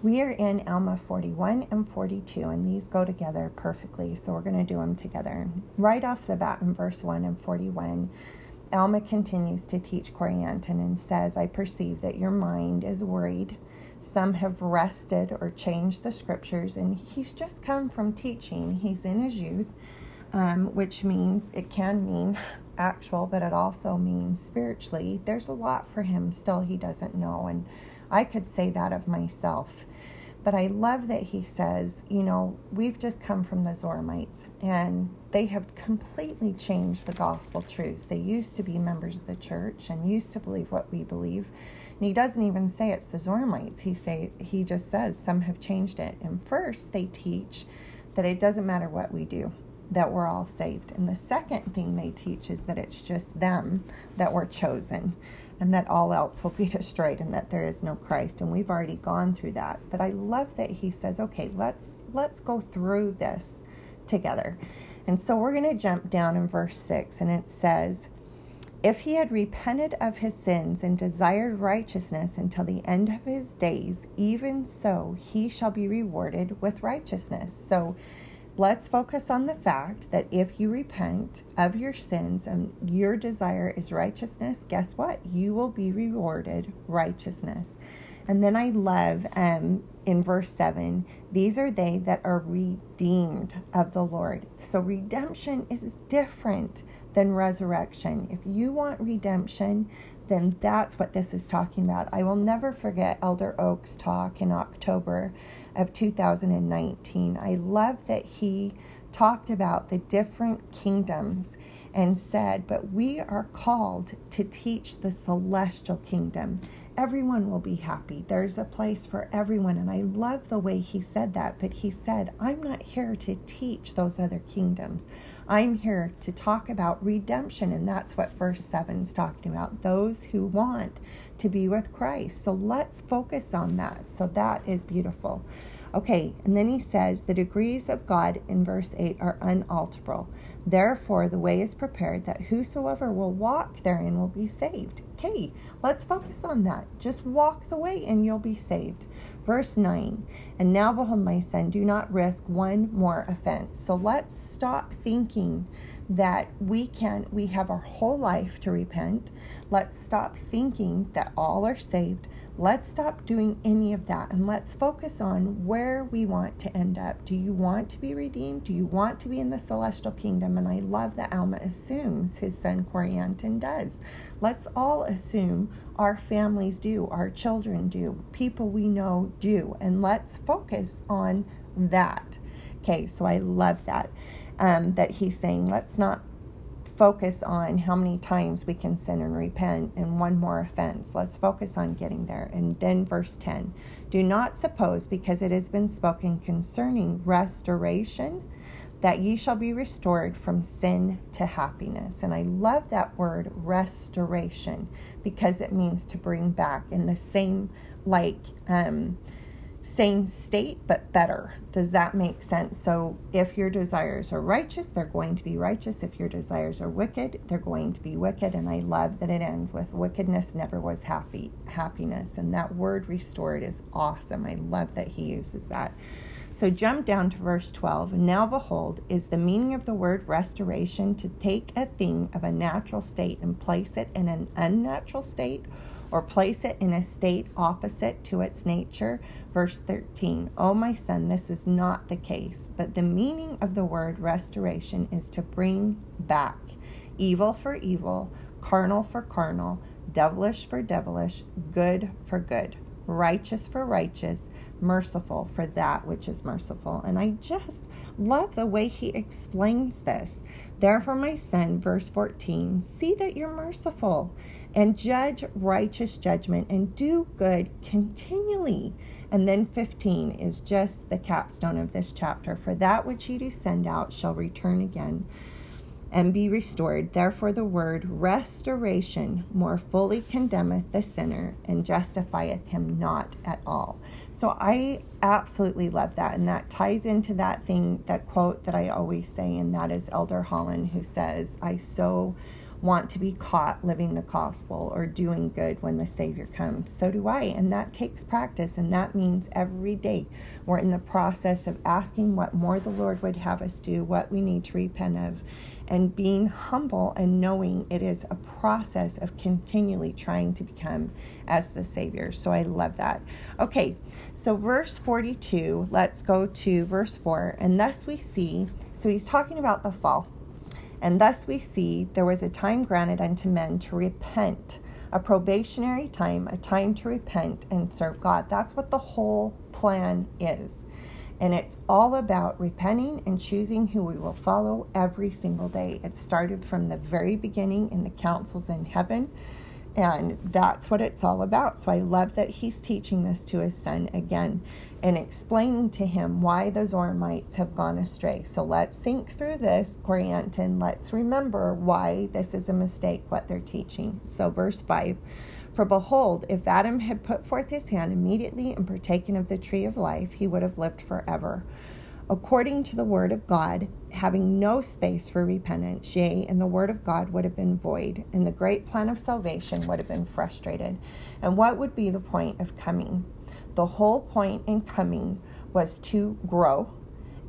We are in Alma 41 and 42, and these go together perfectly, so we're going to do them together. Right off the bat in verse 1 and 41, Alma continues to teach Corianton and says, I perceive that your mind is worried. Some have wrested or changed the scriptures, and he's just come from teaching. He's in his youth, um, which means it can mean actual, but it also means spiritually. There's a lot for him still he doesn't know, and I could say that of myself. But I love that he says, you know, we've just come from the Zoramites and they have completely changed the gospel truths. They used to be members of the church and used to believe what we believe. And he doesn't even say it's the Zoramites. He say he just says some have changed it. And first they teach that it doesn't matter what we do, that we're all saved. And the second thing they teach is that it's just them that were chosen and that all else will be destroyed and that there is no Christ. And we've already gone through that. But I love that he says okay let's let's go through this together. And so we're going to jump down in verse 6 and it says if he had repented of his sins and desired righteousness until the end of his days even so he shall be rewarded with righteousness. So let's focus on the fact that if you repent of your sins and your desire is righteousness, guess what? You will be rewarded righteousness. And then I love um, in verse 7 these are they that are redeemed of the Lord. So redemption is different than resurrection. If you want redemption, then that's what this is talking about. I will never forget Elder Oaks' talk in October of 2019. I love that he talked about the different kingdoms and said, But we are called to teach the celestial kingdom. Everyone will be happy. There's a place for everyone. And I love the way he said that. But he said, I'm not here to teach those other kingdoms. I'm here to talk about redemption, and that's what verse 7 is talking about those who want to be with Christ. So let's focus on that. So that is beautiful. Okay, and then he says the degrees of God in verse 8 are unalterable. Therefore, the way is prepared that whosoever will walk therein will be saved. Okay, let's focus on that. Just walk the way and you'll be saved. Verse 9, and now behold, my son, do not risk one more offense. So let's stop thinking that we can we have our whole life to repent. Let's stop thinking that all are saved. Let's stop doing any of that and let's focus on where we want to end up. Do you want to be redeemed? Do you want to be in the celestial kingdom? And I love that Alma assumes his son Corianton does. Let's all assume our families do, our children do, people we know do, and let's focus on that. Okay, so I love that. Um, that he's saying, let's not focus on how many times we can sin and repent and one more offense. Let's focus on getting there. And then verse 10 Do not suppose, because it has been spoken concerning restoration, that ye shall be restored from sin to happiness. And I love that word restoration because it means to bring back in the same, like, um, same state but better. Does that make sense? So if your desires are righteous, they're going to be righteous. If your desires are wicked, they're going to be wicked. And I love that it ends with wickedness never was happy happiness. And that word restored is awesome. I love that he uses that. So jump down to verse 12. Now behold, is the meaning of the word restoration to take a thing of a natural state and place it in an unnatural state? Or place it in a state opposite to its nature. Verse 13, O my son, this is not the case, but the meaning of the word restoration is to bring back evil for evil, carnal for carnal, devilish for devilish, good for good, righteous for righteous, merciful for that which is merciful. And I just love the way he explains this. Therefore, my son, verse 14, see that you're merciful and judge righteous judgment and do good continually. And then 15 is just the capstone of this chapter. For that which ye do send out shall return again and be restored. Therefore, the word restoration more fully condemneth the sinner and justifieth him not at all. So I absolutely love that. And that ties into that thing, that quote that I always say, and that is Elder Holland who says, I so want to be caught living the gospel or doing good when the Savior comes. So do I. And that takes practice. And that means every day we're in the process of asking what more the Lord would have us do, what we need to repent of, and being humble and knowing it is a process of continually trying to become as the Savior. So I love that. Okay, so verse 42, let's go to verse 4. And thus we see, so he's talking about the fall. And thus we see there was a time granted unto men to repent, a probationary time, a time to repent and serve God. That's what the whole plan is. And it's all about repenting and choosing who we will follow every single day. It started from the very beginning in the councils in heaven and that's what it's all about. So I love that he's teaching this to his son again and explaining to him why the Zoramites have gone astray. So let's think through this, Corianton. Let's remember why this is a mistake, what they're teaching. So, verse 5 For behold, if Adam had put forth his hand immediately and partaken of the tree of life, he would have lived forever according to the word of God, having no space for repentance, yea, and the word of God would have been void, and the great plan of salvation would have been frustrated. And what would be the point of coming? The whole point in coming was to grow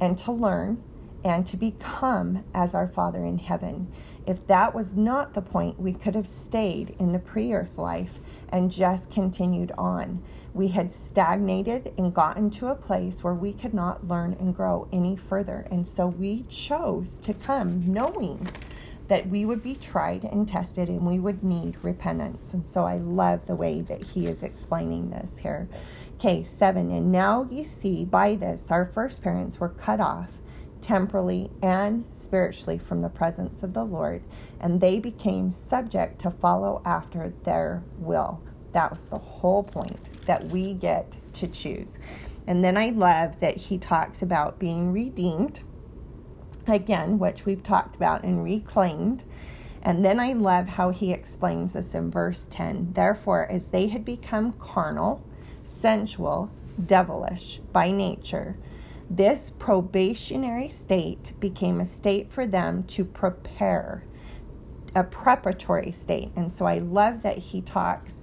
and to learn and to become as our Father in heaven. If that was not the point, we could have stayed in the pre earth life and just continued on. We had stagnated and gotten to a place where we could not learn and grow any further. And so we chose to come knowing that we would be tried and tested and we would need repentance. And so I love the way that he is explaining this here. Okay, seven. And now you see by this, our first parents were cut off temporally and spiritually from the presence of the Lord, and they became subject to follow after their will. That was the whole point that we get to choose. And then I love that he talks about being redeemed, again, which we've talked about, and reclaimed. And then I love how he explains this in verse 10. Therefore, as they had become carnal, sensual, devilish by nature, this probationary state became a state for them to prepare, a preparatory state. And so I love that he talks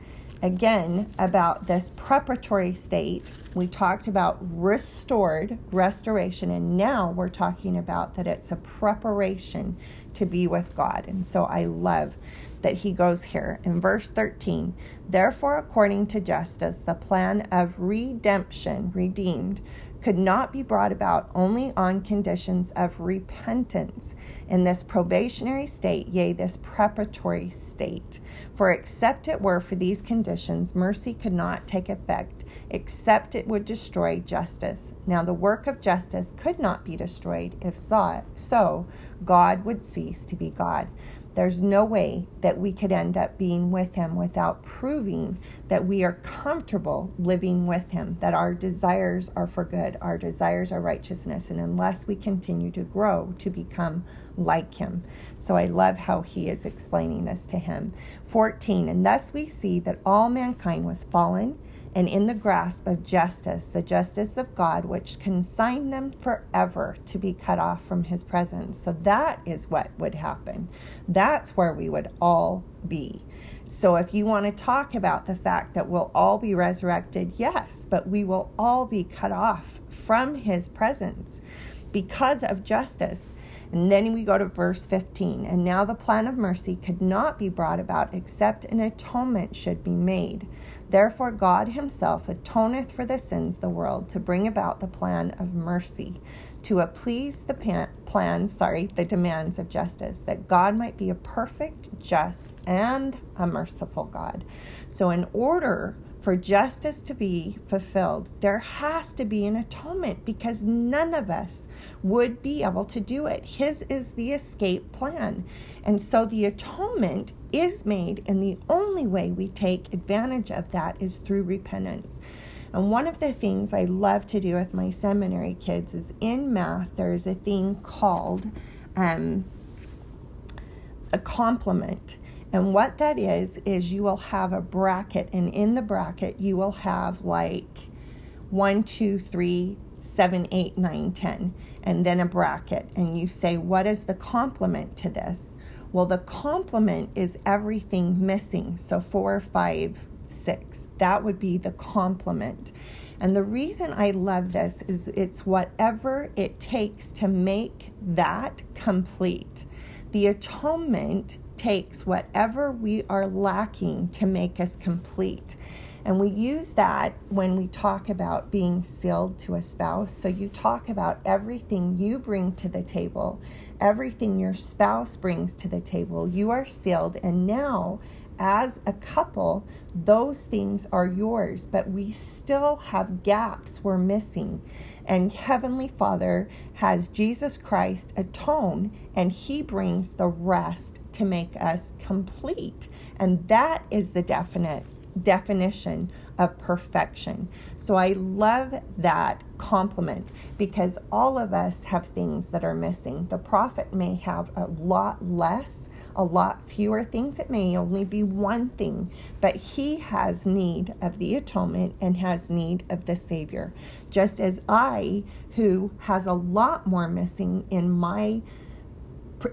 again about this preparatory state. We talked about restored, restoration, and now we're talking about that it's a preparation to be with God. And so I love that he goes here in verse 13. Therefore, according to justice, the plan of redemption, redeemed, could not be brought about only on conditions of repentance in this probationary state, yea, this preparatory state. For except it were for these conditions, mercy could not take effect, except it would destroy justice. Now, the work of justice could not be destroyed if sought, so God would cease to be God. There's no way that we could end up being with Him without proving that we are comfortable living with Him, that our desires are for good, our desires are righteousness, and unless we continue to grow to become like Him. So I love how He is explaining this to Him. 14, and thus we see that all mankind was fallen and in the grasp of justice, the justice of God, which consigned them forever to be cut off from his presence. So that is what would happen. That's where we would all be. So if you want to talk about the fact that we'll all be resurrected, yes, but we will all be cut off from his presence because of justice. And then we go to verse 15. And now the plan of mercy could not be brought about except an atonement should be made. Therefore, God Himself atoneth for the sins of the world to bring about the plan of mercy, to appease the plan, sorry, the demands of justice, that God might be a perfect, just, and a merciful God. So, in order for justice to be fulfilled, there has to be an atonement because none of us would be able to do it. His is the escape plan. And so the atonement is made, and the only way we take advantage of that is through repentance. And one of the things I love to do with my seminary kids is in math, there's a thing called um, a complement. And what that is, is you will have a bracket, and in the bracket, you will have like one, two, three, seven, eight, nine, ten, and then a bracket. And you say, what is the complement to this? Well, the complement is everything missing. So four, five, six. That would be the complement. And the reason I love this is it's whatever it takes to make that complete. The atonement takes whatever we are lacking to make us complete. And we use that when we talk about being sealed to a spouse. So you talk about everything you bring to the table, everything your spouse brings to the table. You are sealed. And now, as a couple, those things are yours, but we still have gaps we're missing. And Heavenly Father has Jesus Christ atone, and He brings the rest to make us complete. And that is the definite definition of perfection. So I love that complement because all of us have things that are missing. The prophet may have a lot less, a lot fewer things. It may only be one thing, but he has need of the atonement and has need of the Savior. Just as I, who has a lot more missing in my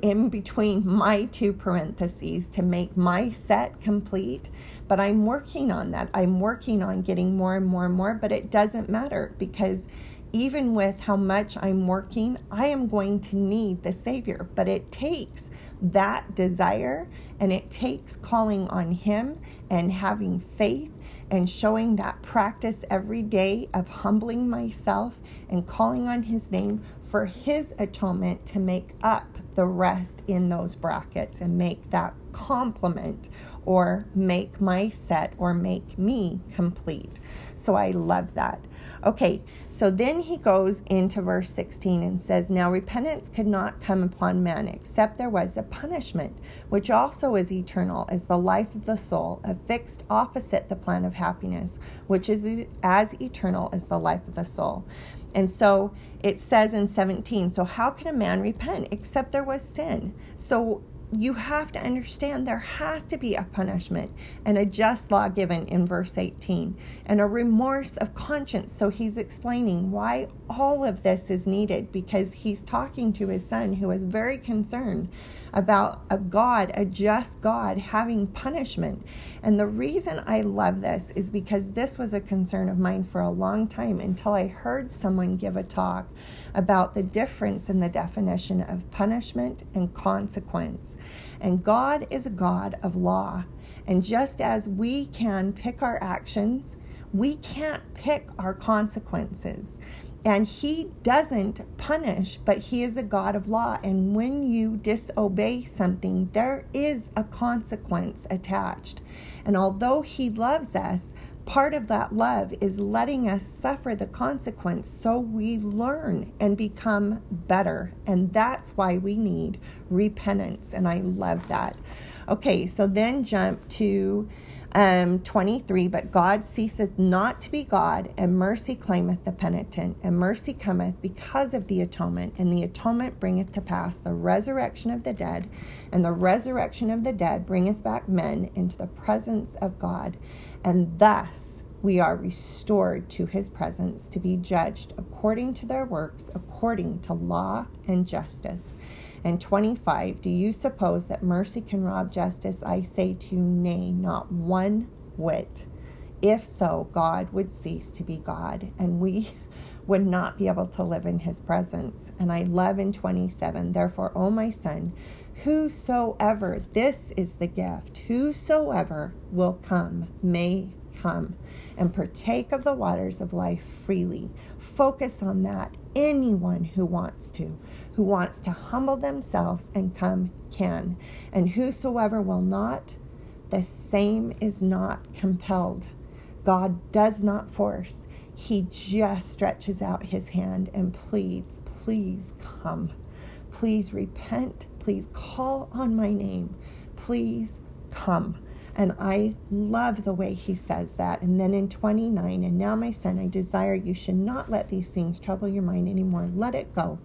in between my two parentheses to make my set complete. But I'm working on that. I'm working on getting more and more and more, but it doesn't matter because even with how much I'm working, I am going to need the Savior. But it takes that desire and it takes calling on Him and having faith and showing that practice every day of humbling myself and calling on His name for His atonement to make up the rest in those brackets and make that complement or make my set or make me complete. So I love that. Okay, so then he goes into verse 16 and says, Now repentance could not come upon man except there was a punishment, which also is eternal, as the life of the soul, affixed opposite the plan of happiness, which is as eternal as the life of the soul. And so it says in 17, so how can a man repent except there was sin? So you have to understand there has to be a punishment and a just law given in verse 18 and a remorse of conscience. So he's explaining why all of this is needed because he's talking to his son who is very concerned about a God, a just God, having punishment. And the reason I love this is because this was a concern of mine for a long time until I heard someone give a talk about the difference in the definition of punishment and consequence. And God is a God of law. And just as we can pick our actions, we can't pick our consequences. And he doesn't punish, but he is a God of law. And when you disobey something, there is a consequence attached. And although he loves us, part of that love is letting us suffer the consequence so we learn and become better. And that's why we need repentance. And I love that. Okay, so then jump to um, 23 But God ceaseth not to be God, and mercy claimeth the penitent, and mercy cometh because of the atonement, and the atonement bringeth to pass the resurrection of the dead, and the resurrection of the dead bringeth back men into the presence of God. And thus we are restored to his presence to be judged according to their works, according to law and justice. And 25, do you suppose that mercy can rob justice? I say to you, nay, not one whit. If so, God would cease to be God, and we would not be able to live in his presence. And I love in 27, therefore, O my son, whosoever, this is the gift, whosoever will come may come and partake of the waters of life freely. Focus on that. Anyone who wants to, who wants to humble themselves and come, can. And whosoever will not, the same is not compelled. God does not force, He just stretches out His hand and pleads, please come. Please repent Please call on my name. Please come. And I love the way he says that. And then in 29, and now, my son, I desire you should not let these things trouble your mind anymore. Let it go.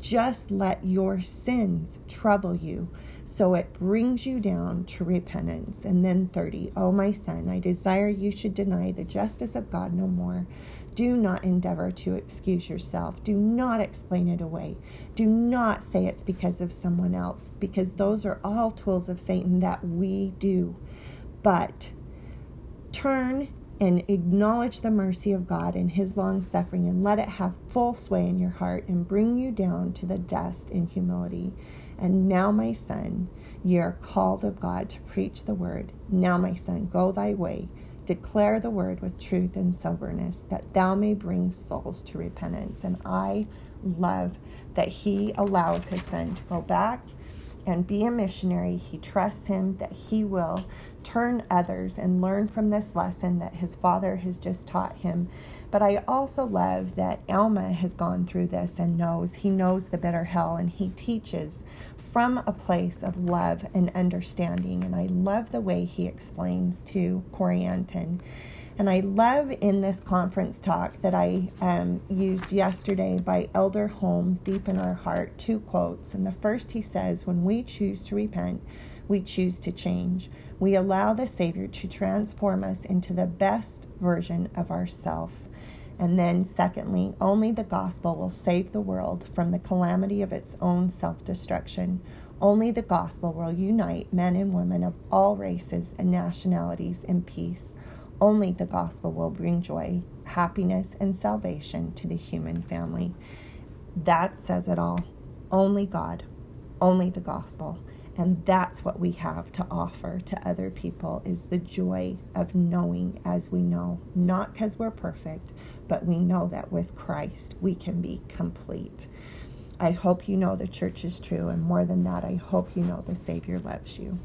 Just let your sins trouble you so it brings you down to repentance. And then 30, oh, my son, I desire you should deny the justice of God no more Do not endeavor to excuse yourself. Do not explain it away. Do not say it's because of someone else, because those are all tools of Satan that we do. But turn and acknowledge the mercy of God and His long suffering and let it have full sway in your heart and bring you down to the dust in humility. And now, my son, ye are called of God to preach the word. Now, my son, go thy way. Declare the word with truth and soberness, that thou may bring souls to repentance. And I love that he allows his son to go back and be a missionary. He trusts him that he will turn others and learn from this lesson that his father has just taught him. But I also love that Alma has gone through this and knows he knows the bitter hell and he teaches from a place of love and understanding. And I love the way he explains to Corianton and I love in this conference talk that I um, used yesterday by Elder Holmes, Deep in Our Heart, two quotes. And the first he says, When we choose to repent, we choose to change. We allow the Savior to transform us into the best version of ourself. And then, secondly, only the gospel will save the world from the calamity of its own self destruction. Only the gospel will unite men and women of all races and nationalities in peace. Only the gospel will bring joy, happiness, and salvation to the human family. That says it all. Only God, only the gospel. And that's what we have to offer to other people is the joy of knowing as we know, not because we're perfect, but we know that with Christ we can be complete. I hope you know the church is true, and more than that, I hope you know the Savior loves you.